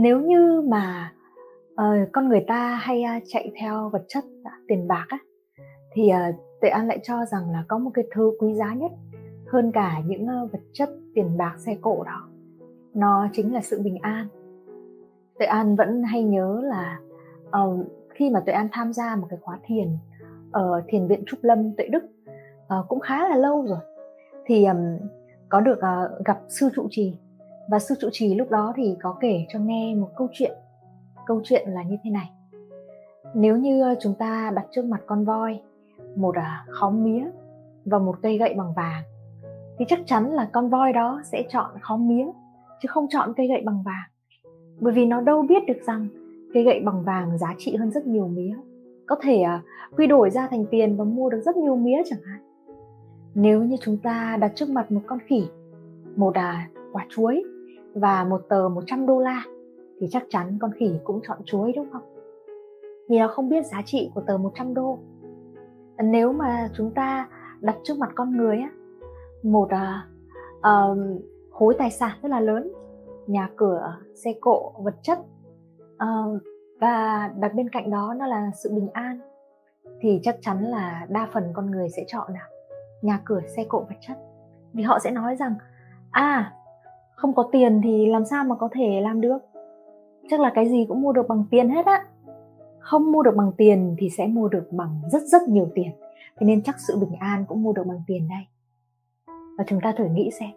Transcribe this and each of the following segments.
nếu như mà uh, con người ta hay uh, chạy theo vật chất uh, tiền bạc á thì ờ, uh, tệ an lại cho rằng là có một cái thứ quý giá nhất hơn cả những uh, vật chất tiền bạc xe cộ đó. Nó chính là sự bình an. Tuệ an vẫn hay nhớ là uh, khi mà tuệ an tham gia một cái khóa thiền ở thiền viện trúc lâm tuệ đức uh, cũng khá là lâu rồi thì um, có được uh, gặp sư trụ trì và sư trụ trì lúc đó thì có kể cho nghe một câu chuyện. Câu chuyện là như thế này. Nếu như ờ, chúng ta đặt trước mặt con voi một à, khóm mía và một cây gậy bằng vàng thì chắc chắn là con voi đó sẽ chọn khóm mía chứ không chọn cây gậy bằng vàng. Bởi vì nó đâu biết được rằng cây gậy bằng vàng giá trị hơn rất nhiều mía. Có thể à, quy đổi ra thành tiền và mua được rất nhiều mía chẳng hạn. Nếu như chúng ta đặt trước mặt một con khỉ một à, quả chuối và một tờ 100 đô la thì chắc chắn con khỉ cũng chọn chuối đúng không? Vì nó không biết giá trị của tờ 100 đô. Nếu mà chúng ta đặt trước mặt con người á một uh, uh, khối tài sản rất là lớn, nhà cửa, xe cộ, vật chất uh, và đặt bên cạnh đó nó là sự bình an thì chắc chắn là đa phần con người sẽ chọn nào nhà cửa xe cộ vật chất vì họ sẽ nói rằng à không có tiền thì làm sao mà có thể làm được? Chắc là cái gì cũng mua được bằng tiền hết á. Không mua được bằng tiền thì sẽ mua được bằng rất rất nhiều tiền. Thế nên chắc sự bình an cũng mua được bằng tiền đây. Và chúng ta thử nghĩ xem,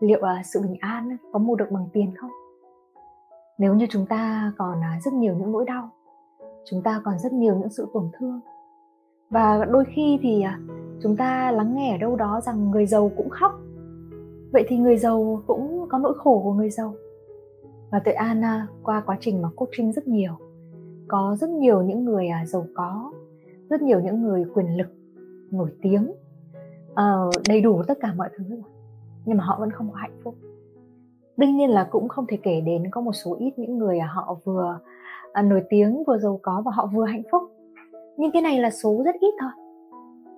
liệu à, sự bình an có mua được bằng tiền không? Nếu như chúng ta còn à, rất nhiều những nỗi đau, chúng ta còn rất nhiều những sự tổn thương, và đôi khi thì à, chúng ta lắng nghe ở đâu đó rằng người giàu cũng khóc vậy thì người giàu cũng có nỗi khổ của người giàu. Và tuệ an qua quá trình mà coaching rất nhiều. Có rất nhiều những người à, giàu có rất nhiều những người quyền lực nổi tiếng. Ờ, đầy đủ tất cả mọi thứ nhưng mà họ vẫn không có hạnh phúc. Đương nhiên là cũng không thể kể đến có một số ít những người à, họ vừa à, nổi tiếng vừa giàu có và họ vừa hạnh phúc. Nhưng cái này là số rất ít thôi.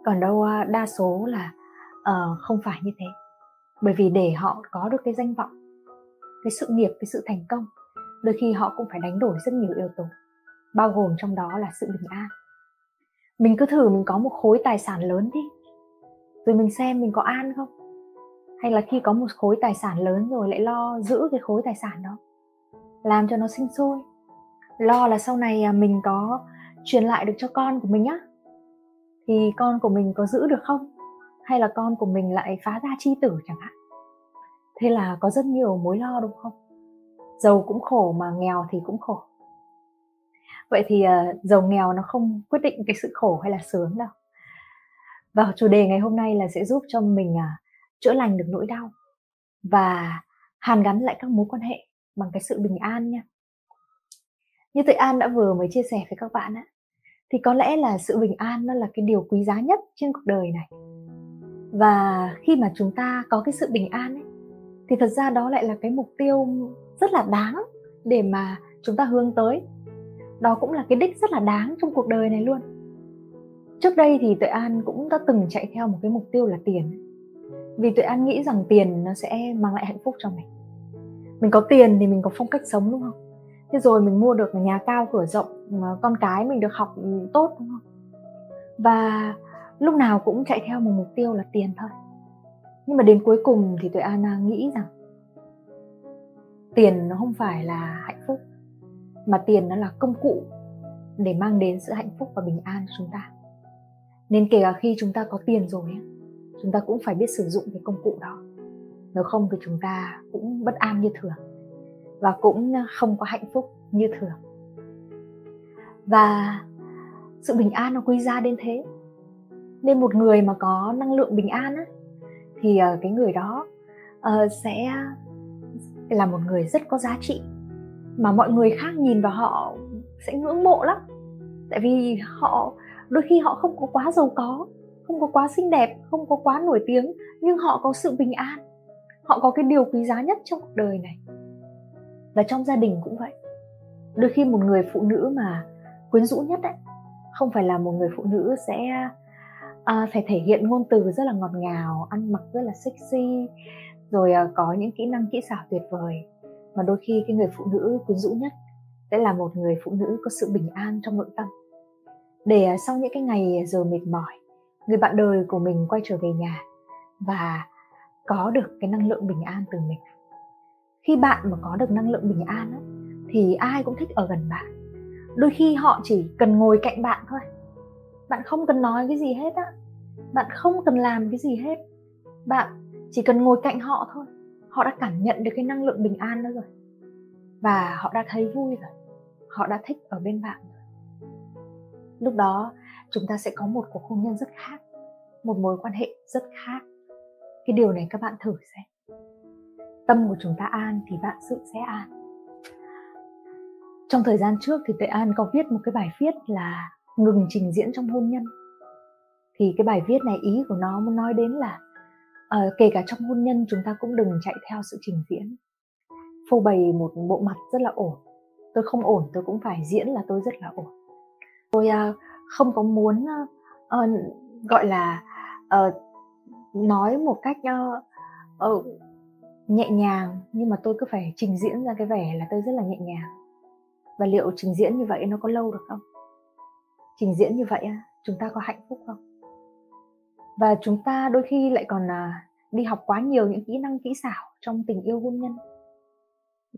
Còn đâu à, đa số là uh, không phải như thế bởi vì để họ có được cái danh vọng cái sự nghiệp cái sự thành công đôi khi họ cũng phải đánh đổi rất nhiều yếu tố bao gồm trong đó là sự bình an. Mình cứ thử mình có một khối tài sản lớn đi rồi mình xem mình có an không? Hay là khi có một khối tài sản lớn rồi lại lo giữ cái khối tài sản đó làm cho nó sinh sôi lo là sau này à, mình có truyền lại được cho con của mình nhá, thì con của mình có giữ được không? Hay là con của mình lại phá ra chi tử chẳng hạn? Thế là có rất nhiều mối lo đúng không? Giàu cũng khổ mà nghèo thì cũng khổ. Vậy thì uh, giàu nghèo nó không quyết định cái sự khổ hay là sướng đâu. Và chủ đề ngày hôm nay là sẽ giúp cho mình uh, chữa lành được nỗi đau và hàn gắn lại các mối quan hệ bằng cái sự bình an nha. Như tự an đã vừa mới chia sẻ với các bạn á thì có lẽ là sự bình an nó là cái điều quý giá nhất trên cuộc đời này và khi mà chúng ta có cái sự bình an ấy, thì thật ra đó lại là cái mục tiêu rất là đáng để mà chúng ta hướng tới. Đó cũng là cái đích rất là đáng trong cuộc đời này luôn. Trước đây thì tuệ an cũng đã từng chạy theo một cái mục tiêu là tiền. Vì tuệ an nghĩ rằng tiền nó sẽ mang lại hạnh phúc cho mình. Mình có tiền thì mình có phong cách sống, đúng không? Thế rồi mình mua được nhà cao, cửa rộng con cái mình được học tốt, đúng không? Và lúc nào cũng chạy theo một mục tiêu là tiền thôi. Nhưng mà đến cuối cùng thì tuệ Anna nghĩ rằng tiền nó không phải là hạnh phúc, mà tiền nó là công cụ để mang đến sự hạnh phúc và bình an cho chúng ta. Nên kể cả khi chúng ta có tiền rồi chúng ta cũng phải biết sử dụng cái công cụ đó. Nếu không thì chúng ta cũng bất an như thường và cũng không có hạnh phúc như thường. Và sự bình an nó quý giá đến thế nên một người mà có năng lượng bình an á, thì uh, cái người đó uh, sẽ là một người rất có giá trị. Mà mọi người khác nhìn vào họ sẽ ngưỡng mộ lắm. Tại vì họ đôi khi họ không có quá giàu có không có quá xinh đẹp không có quá nổi tiếng nhưng họ có sự bình an. Họ có cái điều quý giá nhất trong cuộc đời này. Và trong gia đình cũng vậy. Đôi khi một người phụ nữ mà quyến rũ nhất ấy không phải là một người phụ nữ sẽ à, phải thể hiện ngôn từ rất là ngọt ngào ăn mặc rất là sexy rồi à, có những kỹ năng kỹ xảo tuyệt vời. Mà đôi khi cái người phụ nữ quyến rũ nhất sẽ là một người phụ nữ có sự bình an trong nội tâm. Để à, sau những cái ngày giờ mệt mỏi người bạn đời của mình quay trở về nhà và có được cái năng lượng bình an từ mình. Khi bạn mà có được năng lượng bình an á, thì ai cũng thích ở gần bạn. Đôi khi họ chỉ cần ngồi cạnh bạn thôi bạn không cần nói cái gì hết á. Bạn không cần làm cái gì hết. Bạn chỉ cần ngồi cạnh họ thôi. Họ đã cảm nhận được cái năng lượng bình an đó rồi. Và họ đã thấy vui rồi. Họ đã thích ở bên bạn rồi. Lúc đó, chúng ta sẽ có một cuộc hôn nhân rất khác. Một mối quan hệ rất khác. Cái điều này các bạn thử xem. Tâm của chúng ta an thì bạn sự sẽ an. Trong thời gian trước thì tuệ an có viết một cái bài viết là ngừng trình diễn trong hôn nhân. Thì cái bài viết này ý của nó muốn nói đến là uh, kể cả trong hôn nhân chúng ta cũng đừng chạy theo sự trình diễn. Phô bày một bộ mặt rất là ổn. Tôi không ổn tôi cũng phải diễn là tôi rất là ổn. Tôi uh, không có muốn uh, uh, gọi là uh, nói một cách uh, uh, nhẹ nhàng nhưng mà tôi cứ phải trình diễn ra cái vẻ là tôi rất là nhẹ nhàng. Và liệu trình diễn như vậy nó có lâu được không? Trình diễn như vậy chúng ta có hạnh phúc không? Và chúng ta đôi khi lại còn à, đi học quá nhiều những kỹ năng kỹ xảo trong tình yêu hôn nhân.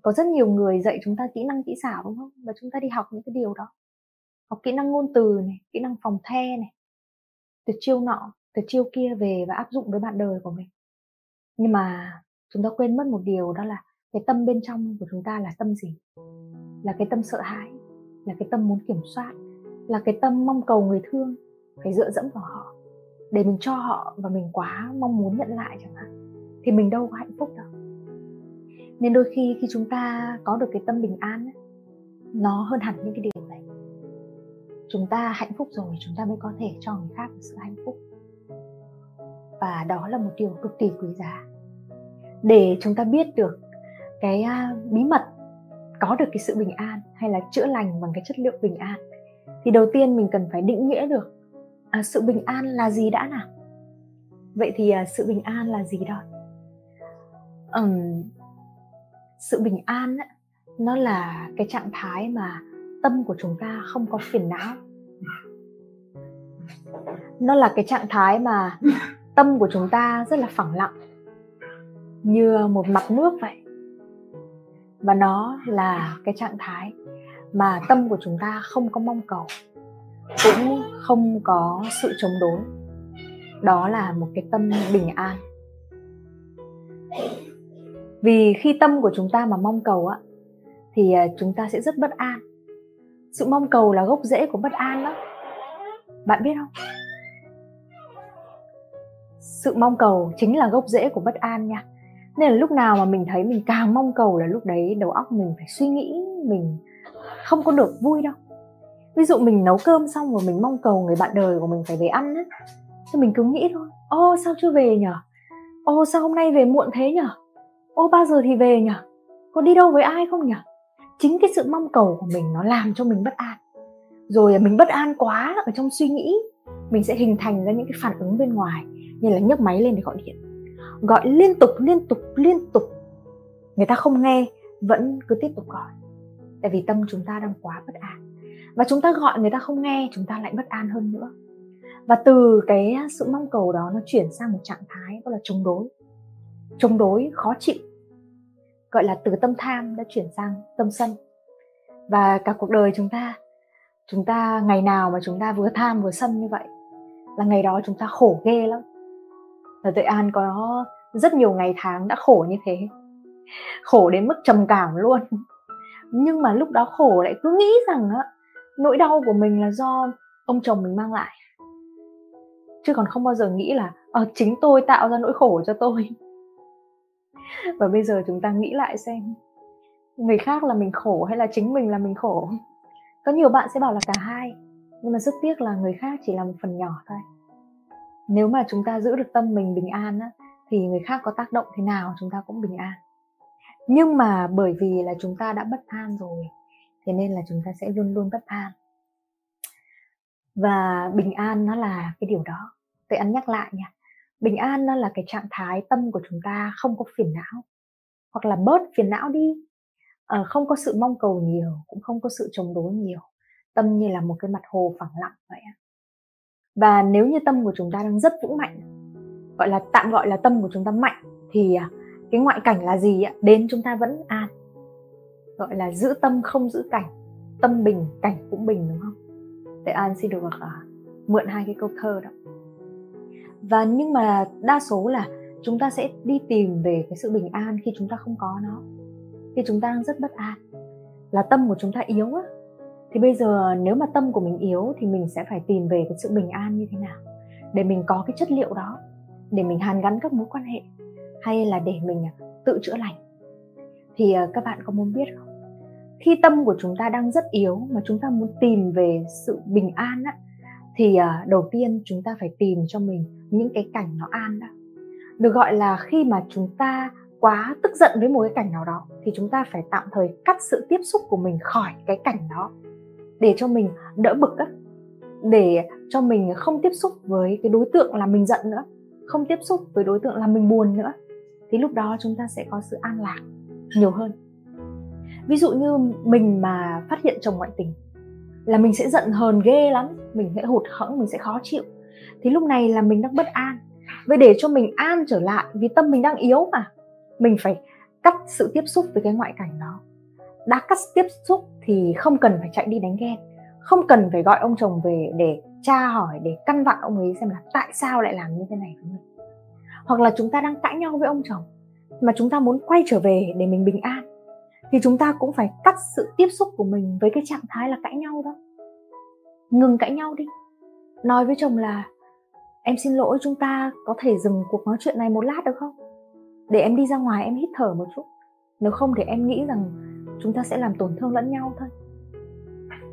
Có rất nhiều người dạy chúng ta kỹ năng kỹ xảo, đúng không? Và chúng ta đi học những cái điều đó. Học kỹ năng ngôn từ này, kỹ năng phòng the này, từ chiêu nọ, từ chiêu kia về và áp dụng với bạn đời của mình. Nhưng mà chúng ta quên mất một điều, đó là cái tâm bên trong của chúng ta là tâm gì? Là cái tâm sợ hãi, là cái tâm muốn kiểm soát là cái tâm mong cầu người thương phải dựa dẫm vào họ. Để mình cho họ và mình quá mong muốn nhận lại chẳng hạn thì mình đâu có hạnh phúc đâu. Nên đôi khi khi chúng ta có được cái tâm bình an ấy, nó hơn hẳn những cái điều này. Chúng ta hạnh phúc rồi chúng ta mới có thể cho người khác sự hạnh phúc. Và đó là một điều cực kỳ quý giá. Để chúng ta biết được cái à, bí mật có được cái sự bình an hay là chữa lành bằng cái chất liệu bình an thì đầu tiên mình cần phải định nghĩa được à, sự bình an là gì đã nào? Vậy thì à, sự bình an là gì đó? Um, sự bình an ấy, nó là cái trạng thái mà tâm của chúng ta không có phiền não. Nó là cái trạng thái mà tâm của chúng ta rất là phẳng lặng như một mặt nước vậy. Và nó là cái trạng thái mà tâm của chúng ta không có mong cầu, cũng không có sự chống đối. Đó là một cái tâm bình an. Vì khi tâm của chúng ta mà mong cầu á, thì à, chúng ta sẽ rất bất an. Sự mong cầu là gốc rễ của bất an đó bạn biết không? Sự mong cầu chính là gốc rễ của bất an nha. Nên là lúc nào mà mình thấy mình càng mong cầu là lúc đấy đầu óc mình phải suy nghĩ, mình không có được vui đâu. Ví dụ mình nấu cơm xong rồi mình mong cầu người bạn đời của mình phải về ăn á, thì mình cứ nghĩ thôi, ô, sao chưa về nhở? Ô, sao hôm nay về muộn thế nhở? Ô, bao giờ thì về nhở? Có đi đâu với ai không nhở? Chính cái sự mong cầu của mình nó làm cho mình bất an. Rồi mình bất an quá ở trong suy nghĩ, mình sẽ hình thành ra những cái phản ứng bên ngoài, như là nhấc máy lên để gọi điện. Gọi liên tục liên tục liên tục. Người ta không nghe, vẫn cứ tiếp tục gọi tại vì tâm chúng ta đang quá bất an. Và chúng ta gọi người ta không nghe, chúng ta lại bất an hơn nữa. Và từ cái sự mong cầu đó nó chuyển sang một trạng thái gọi là chống đối. Chống đối khó chịu. Gọi là từ tâm tham đã chuyển sang tâm sân. Và cả cuộc đời chúng ta chúng ta ngày nào mà chúng ta vừa tham vừa sân như vậy, là ngày đó chúng ta khổ ghê lắm. Và tuệ an có rất nhiều ngày tháng đã khổ như thế. Khổ đến mức trầm cảm luôn nhưng mà lúc đó khổ lại cứ nghĩ rằng á nỗi đau của mình là do ông chồng mình mang lại. Chứ còn không bao giờ nghĩ là ờ chính tôi tạo ra nỗi khổ cho tôi. Và bây giờ chúng ta nghĩ lại xem người khác là mình khổ hay là chính mình là mình khổ? Có nhiều bạn sẽ bảo là cả hai nhưng mà rất tiếc là người khác chỉ là một phần nhỏ thôi. Nếu mà chúng ta giữ được tâm mình bình an á, thì người khác có tác động thế nào chúng ta cũng bình an nhưng mà bởi vì là chúng ta đã bất an rồi thế nên là chúng ta sẽ luôn luôn bất an. Và bình an nó là cái điều đó. Tôi ăn nhắc lại nha bình an nó là cái trạng thái tâm của chúng ta không có phiền não hoặc là bớt phiền não đi. À, không có sự mong cầu nhiều cũng không có sự chống đối nhiều. Tâm như là một cái mặt hồ phẳng lặng vậy và nếu như tâm của chúng ta đang rất vững mạnh gọi là tạm gọi là tâm của chúng ta mạnh thì à, cái ngoại cảnh là gì ạ? Đến chúng ta vẫn an. Gọi là giữ tâm không giữ cảnh. Tâm bình cảnh cũng bình đúng không? Để an xin được uh, mượn hai cái câu thơ đó. Và nhưng mà đa số là chúng ta sẽ đi tìm về cái sự bình an khi chúng ta không có nó. Khi chúng ta đang rất bất an. Là tâm của chúng ta yếu á. Thì bây giờ nếu mà tâm của mình yếu thì mình sẽ phải tìm về cái sự bình an như thế nào? Để mình có cái chất liệu đó. Để mình hàn gắn các mối quan hệ hay là để mình à, tự chữa lành? Thì à, các bạn có muốn biết không? Khi tâm của chúng ta đang rất yếu mà chúng ta muốn tìm về sự bình an á, thì à, đầu tiên chúng ta phải tìm cho mình những cái cảnh nó an đó được gọi là khi mà chúng ta quá tức giận với một cái cảnh nào đó thì chúng ta phải tạm thời cắt sự tiếp xúc của mình khỏi cái cảnh đó để cho mình đỡ bực á, để cho mình không tiếp xúc với cái đối tượng làm mình giận nữa, không tiếp xúc với đối tượng làm mình buồn nữa thì lúc đó chúng ta sẽ có sự an lạc nhiều hơn. Ví dụ như mình mà phát hiện chồng ngoại tình là mình sẽ giận hờn ghê lắm, mình sẽ hụt hẫng, mình sẽ khó chịu. Thì lúc này là mình đang bất an. Vậy để cho mình an trở lại vì tâm mình đang yếu mà, mình phải cắt sự tiếp xúc với cái ngoại cảnh đó. Đã cắt tiếp xúc thì không cần phải chạy đi đánh ghen, không cần phải gọi ông chồng về để tra hỏi, để căn vặn ông ấy xem là tại sao lại làm như thế này với mình hoặc là chúng ta đang cãi nhau với ông chồng, mà chúng ta muốn quay trở về để mình bình an, thì chúng ta cũng phải cắt sự tiếp xúc của mình với cái trạng thái là cãi nhau đó. Ngừng cãi nhau đi. Nói với chồng là, em xin lỗi, chúng ta có thể dừng cuộc nói chuyện này một lát được không? Để em đi ra ngoài, em hít thở một chút. Nếu không thì em nghĩ rằng chúng ta sẽ làm tổn thương lẫn nhau thôi.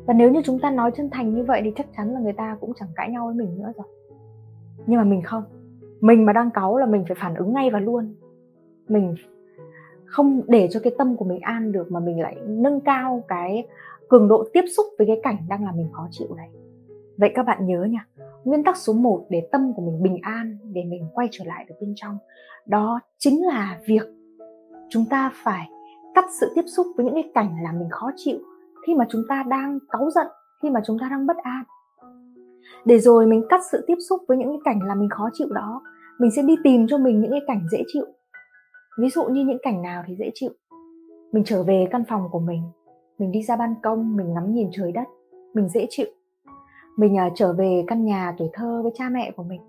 Và nếu như chúng ta nói chân thành như vậy thì chắc chắn là người ta cũng chẳng cãi nhau với mình nữa rồi. Nhưng mà mình không mình mà đang cáu là mình phải phản ứng ngay và luôn. Mình không để cho cái tâm của mình an được mà mình lại nâng cao cái cường độ tiếp xúc với cái cảnh đang làm mình khó chịu này. Vậy các bạn nhớ nha, nguyên tắc số 1 để tâm của mình bình an, để mình quay trở lại được bên trong, đó chính là việc chúng ta phải cắt sự tiếp xúc với những cái cảnh làm mình khó chịu khi mà chúng ta đang cáu giận, khi mà chúng ta đang bất an để rồi mình cắt sự tiếp xúc với những cái cảnh làm mình khó chịu đó. Mình sẽ đi tìm cho mình những cái cảnh dễ chịu. Ví dụ như những cảnh nào thì dễ chịu. Mình trở về căn phòng của mình. Mình đi ra ban công mình ngắm nhìn trời đất. Mình dễ chịu. Mình uh, trở về căn nhà tuổi thơ với cha mẹ của mình.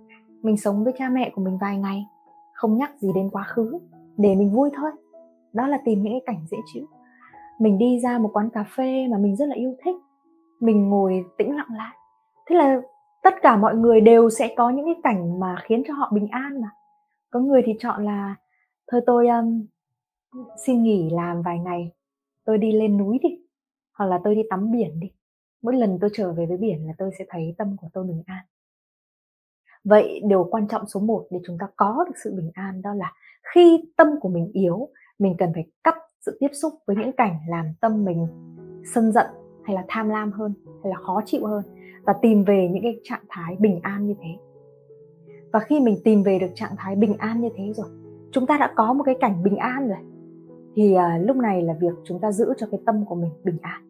Mình sống với cha mẹ của mình vài ngày. Không nhắc gì đến quá khứ. Để mình vui thôi. Đó là tìm những cái cảnh dễ chịu. Mình đi ra một quán cà phê mà mình rất là yêu thích. Mình ngồi tĩnh lặng lại. Thế là tất cả mọi người đều sẽ có những cái cảnh mà khiến cho họ bình an mà. Có người thì chọn là thôi tôi um, xin nghỉ làm vài ngày tôi đi lên núi đi hoặc là tôi đi tắm biển đi. Mỗi lần tôi trở về với biển là tôi sẽ thấy tâm của tôi bình an. Vậy điều quan trọng số 1 để chúng ta có được sự bình an đó là khi tâm của mình yếu mình cần phải cắt sự tiếp xúc với những cảnh làm tâm mình sân giận hay là tham lam hơn hay là khó chịu hơn và tìm về những cái trạng thái bình an như thế. Và khi mình tìm về được trạng thái bình an như thế rồi chúng ta đã có một cái cảnh bình an rồi thì à, lúc này là việc chúng ta giữ cho cái tâm của mình bình an.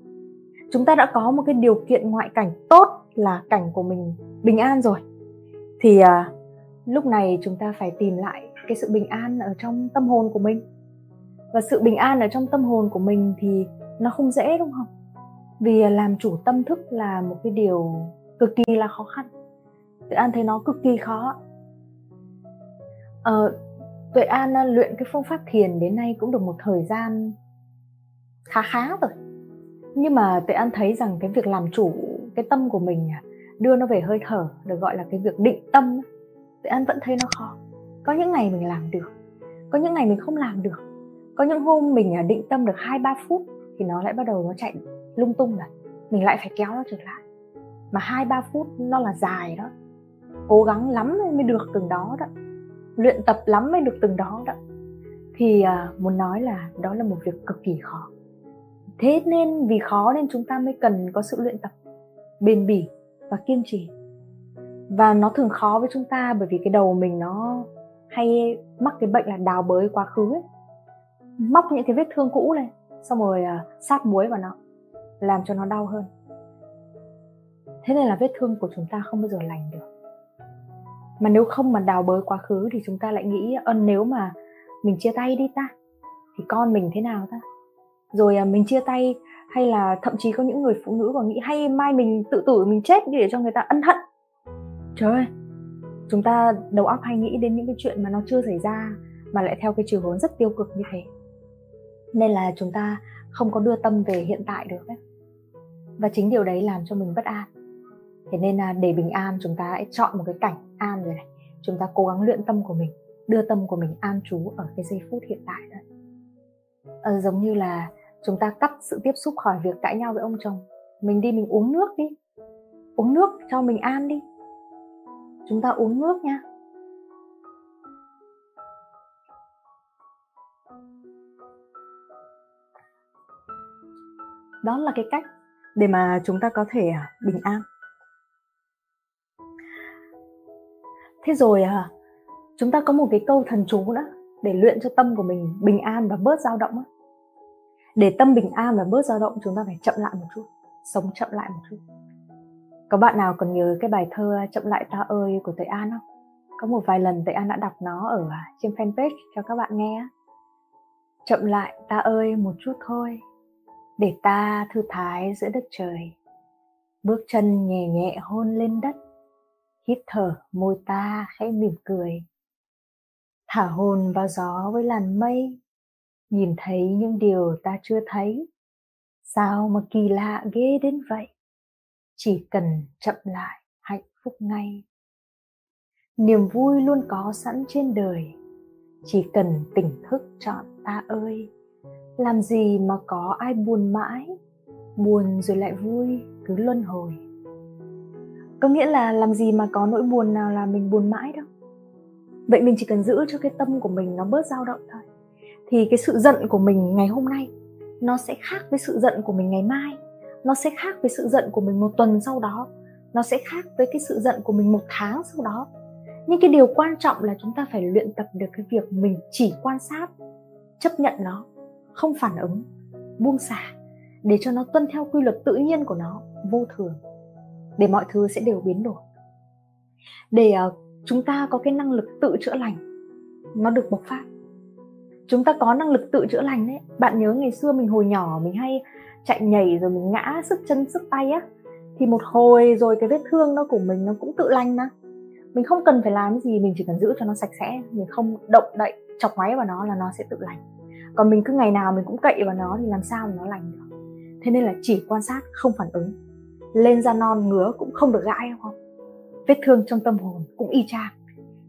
Chúng ta đã có một cái điều kiện ngoại cảnh tốt là cảnh của mình bình an rồi thì à, lúc này chúng ta phải tìm lại cái sự bình an ở trong tâm hồn của mình. Và sự bình an ở trong tâm hồn của mình thì nó không dễ đúng không? Vì à, làm chủ tâm thức là một cái điều cực kỳ là khó khăn. Tuệ an thấy nó cực kỳ khó. Ờ, tuệ an à, luyện cái phương pháp thiền đến nay cũng được một thời gian khá khá rồi. Nhưng mà tuệ an thấy rằng cái việc làm chủ cái tâm của mình à, đưa nó về hơi thở được gọi là cái việc định tâm tuệ an vẫn thấy nó khó. Có những ngày mình làm được có những ngày mình không làm được. Có những hôm mình định tâm được hai ba phút thì nó lại bắt đầu nó chạy lung tung rồi. Mình lại phải kéo nó trở lại. Mà hai ba phút nó là dài đó. Cố gắng lắm mới được từng đó đó. Luyện tập lắm mới được từng đó đó. Thì uh, muốn nói là đó là một việc cực kỳ khó. Thế nên vì khó nên chúng ta mới cần có sự luyện tập bền bỉ và kiên trì. Và nó thường khó với chúng ta bởi vì cái đầu mình nó hay mắc cái bệnh là đào bới quá khứ ấy. Móc những cái vết thương cũ lên xong rồi uh, sát muối vào nó làm cho nó đau hơn. Thế nên là vết thương của chúng ta không bao giờ lành được. Mà nếu không mà đào bới quá khứ thì chúng ta lại nghĩ ơn nếu mà mình chia tay đi ta, thì con mình thế nào ta? Rồi à, mình chia tay hay là thậm chí có những người phụ nữ còn nghĩ, hay mai mình tự tử, mình chết để cho người ta ân hận. Trời ơi, chúng ta đầu óc hay nghĩ đến những cái chuyện mà nó chưa xảy ra mà lại theo cái chiều hướng rất tiêu cực như thế. Nên là chúng ta không có đưa tâm về hiện tại được ấy và chính điều đấy làm cho mình bất an. Thế nên là để bình an chúng ta hãy chọn một cái cảnh an rồi này. Chúng ta cố gắng luyện tâm của mình đưa tâm của mình an trú ở cái giây phút hiện tại thôi à, ờ, giống như là chúng ta cắt sự tiếp xúc khỏi việc cãi nhau với ông chồng. Mình đi mình uống nước đi. Uống nước cho mình an đi. Chúng ta uống nước nha. Đó là cái cách để mà chúng ta có thể à, bình an. Thế rồi à, chúng ta có một cái câu thần chú nữa, để luyện cho tâm của mình bình an và bớt dao động để tâm bình an và bớt dao động, chúng ta phải chậm lại một chút, sống chậm lại một chút. Có bạn nào còn nhớ cái bài thơ à, chậm lại ta ơi của tuệ an không? Có một vài lần tuệ an đã đọc nó ở trên fanpage cho các bạn nghe chậm lại ta ơi một chút thôi để ta thư thái giữa đất trời. Bước chân nhẹ nhẹ hôn lên đất, hít thở môi ta khẽ mỉm cười. Thả hồn vào gió với làn mây, nhìn thấy những điều ta chưa thấy. Sao mà kỳ lạ ghê đến vậy? Chỉ cần chậm lại hạnh phúc ngay. Niềm vui luôn có sẵn trên đời, chỉ cần tỉnh thức chọn ta ơi làm gì mà có ai buồn mãi, buồn rồi lại vui cứ luân hồi. Có nghĩa là làm gì mà có nỗi buồn nào là mình buồn mãi đâu. Vậy mình chỉ cần giữ cho cái tâm của mình nó bớt dao động thôi. Thì cái sự giận của mình ngày hôm nay, nó sẽ khác với sự giận của mình ngày mai. Nó sẽ khác với sự giận của mình một tuần sau đó. Nó sẽ khác với cái sự giận của mình một tháng sau đó. Nhưng cái điều quan trọng là chúng ta phải luyện tập được cái việc mình chỉ quan sát, chấp nhận nó không phản ứng buông xả để cho nó tuân theo quy luật tự nhiên của nó vô thường để mọi thứ sẽ đều biến đổi. Để uh, chúng ta có cái năng lực tự chữa lành nó được bộc phát. Chúng ta có năng lực tự chữa lành đấy bạn nhớ ngày xưa mình hồi nhỏ mình hay chạy nhảy rồi mình ngã sức chân sức tay á thì một hồi rồi cái vết thương nó của mình nó cũng tự lành mà. Mình không cần phải làm gì mình chỉ cần giữ cho nó sạch sẽ mình không động đậy chọc máy vào nó là nó sẽ tự lành còn mình cứ ngày nào mình cũng cậy vào nó thì làm sao mà nó lành được. Thế nên là chỉ quan sát không phản ứng. Lên da non ngứa cũng không được gãi đúng không? Vết thương trong tâm hồn cũng y chang.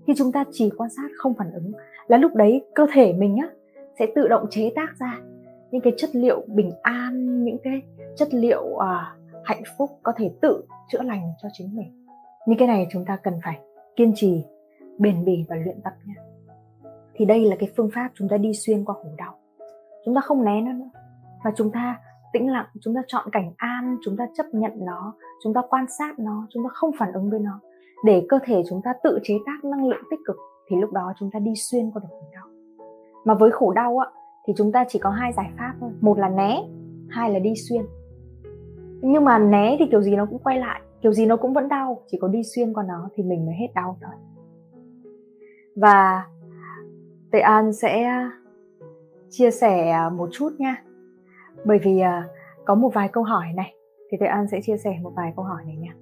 Khi chúng ta chỉ quan sát không phản ứng là lúc đấy cơ thể mình á sẽ tự động chế tác ra những cái chất liệu bình an những cái chất liệu uh, hạnh phúc có thể tự chữa lành cho chính mình. Những cái này chúng ta cần phải kiên trì bền bỉ và luyện tập nhé thì đây là cái phương pháp chúng ta đi xuyên qua khổ đau. Chúng ta không né nó nữa. Mà chúng ta tĩnh lặng, chúng ta chọn cảnh an, chúng ta chấp nhận nó, chúng ta quan sát nó, chúng ta không phản ứng với nó. Để cơ thể chúng ta tự chế tác năng lượng tích cực, thì lúc đó chúng ta đi xuyên qua được khổ đau. Mà với khổ đau á, thì chúng ta chỉ có hai giải pháp thôi. Một là né, hai là đi xuyên. Nhưng mà né thì kiểu gì nó cũng quay lại, kiểu gì nó cũng vẫn đau. Chỉ có đi xuyên qua nó thì mình mới hết đau thôi và tệ an sẽ à, chia sẻ à, một chút nha. Bởi vì à, có một vài câu hỏi này, thì tuệ an sẽ chia sẻ một vài câu hỏi này nha.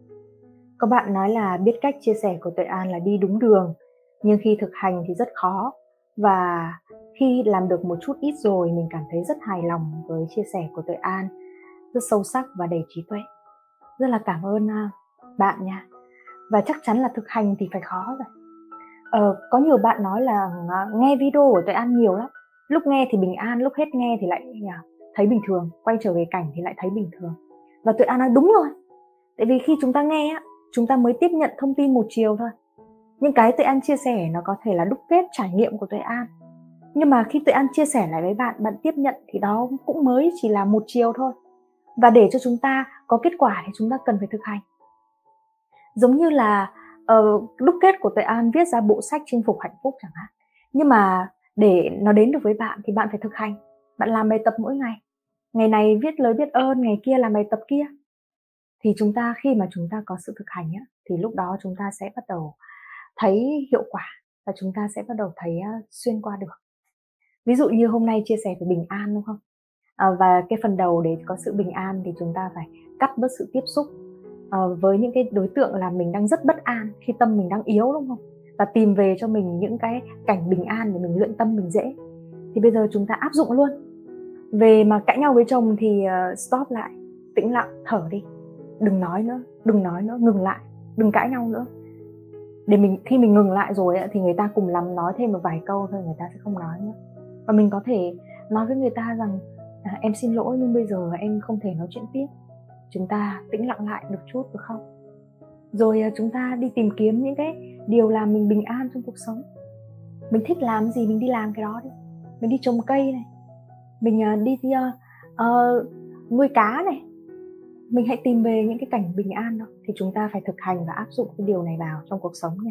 Có bạn nói là biết cách chia sẻ của tuệ an là đi đúng đường, nhưng khi thực hành thì rất khó. Và khi làm được một chút ít rồi, mình cảm thấy rất hài lòng với chia sẻ của tuệ an, rất sâu sắc và đầy trí tuệ. Rất là cảm ơn bạn nha. Và chắc chắn là thực hành thì phải khó rồi ờ, có nhiều bạn nói là à, nghe video của tuệ an nhiều lắm. Lúc nghe thì bình an lúc hết nghe thì lại à, thấy bình thường. Quay trở về cảnh thì lại thấy bình thường. Và tuệ an nói đúng rồi. Tại vì khi chúng ta nghe á chúng ta mới tiếp nhận thông tin một chiều thôi. Nhưng cái tuệ an chia sẻ nó có thể là đúc kết trải nghiệm của tuệ an. Nhưng mà khi tuệ an chia sẻ lại với bạn bạn tiếp nhận thì đó cũng mới chỉ là một chiều thôi. Và để cho chúng ta có kết quả thì chúng ta cần phải thực hành. Giống như là uh, đúc kết của tuệ an viết ra bộ sách chinh phục hạnh phúc chẳng hạn. Nhưng mà để nó đến được với bạn thì bạn phải thực hành. Bạn làm bài tập mỗi ngày. Ngày này viết lời biết ơn ngày kia làm bài tập kia. Thì chúng ta khi mà chúng ta có sự thực hành á, thì lúc đó chúng ta sẽ bắt đầu thấy hiệu quả và chúng ta sẽ bắt đầu thấy uh, xuyên qua được. Ví dụ như hôm nay chia sẻ về bình an đúng không? À, và cái phần đầu để có sự bình an thì chúng ta phải cắt bớt sự tiếp xúc uh, với những cái đối tượng là mình đang rất bất an khi tâm mình đang yếu đúng không? Và tìm về cho mình những cái cảnh bình an để mình luyện tâm mình dễ. Thì bây giờ chúng ta áp dụng luôn. Về mà cãi nhau với chồng thì uh, stop lại tĩnh lặng thở đi. Đừng nói nữa đừng nói nữa ngừng lại đừng cãi nhau nữa. Để mình khi mình ngừng lại rồi thì người ta cùng lắm nói thêm một vài câu thôi người ta sẽ không nói nữa. Và mình có thể nói với người ta rằng à, em xin lỗi nhưng bây giờ em không thể nói chuyện tiếp chúng ta tĩnh lặng lại được chút được không? Rồi à, chúng ta đi tìm kiếm những cái điều làm mình bình an trong cuộc sống. Mình thích làm gì mình đi làm cái đó đi. Mình đi trồng cây này. Mình à, đi uh, uh, nuôi cá này. Mình hãy tìm về những cái cảnh bình an đó thì chúng ta phải thực hành và áp dụng cái điều này vào trong cuộc sống nha.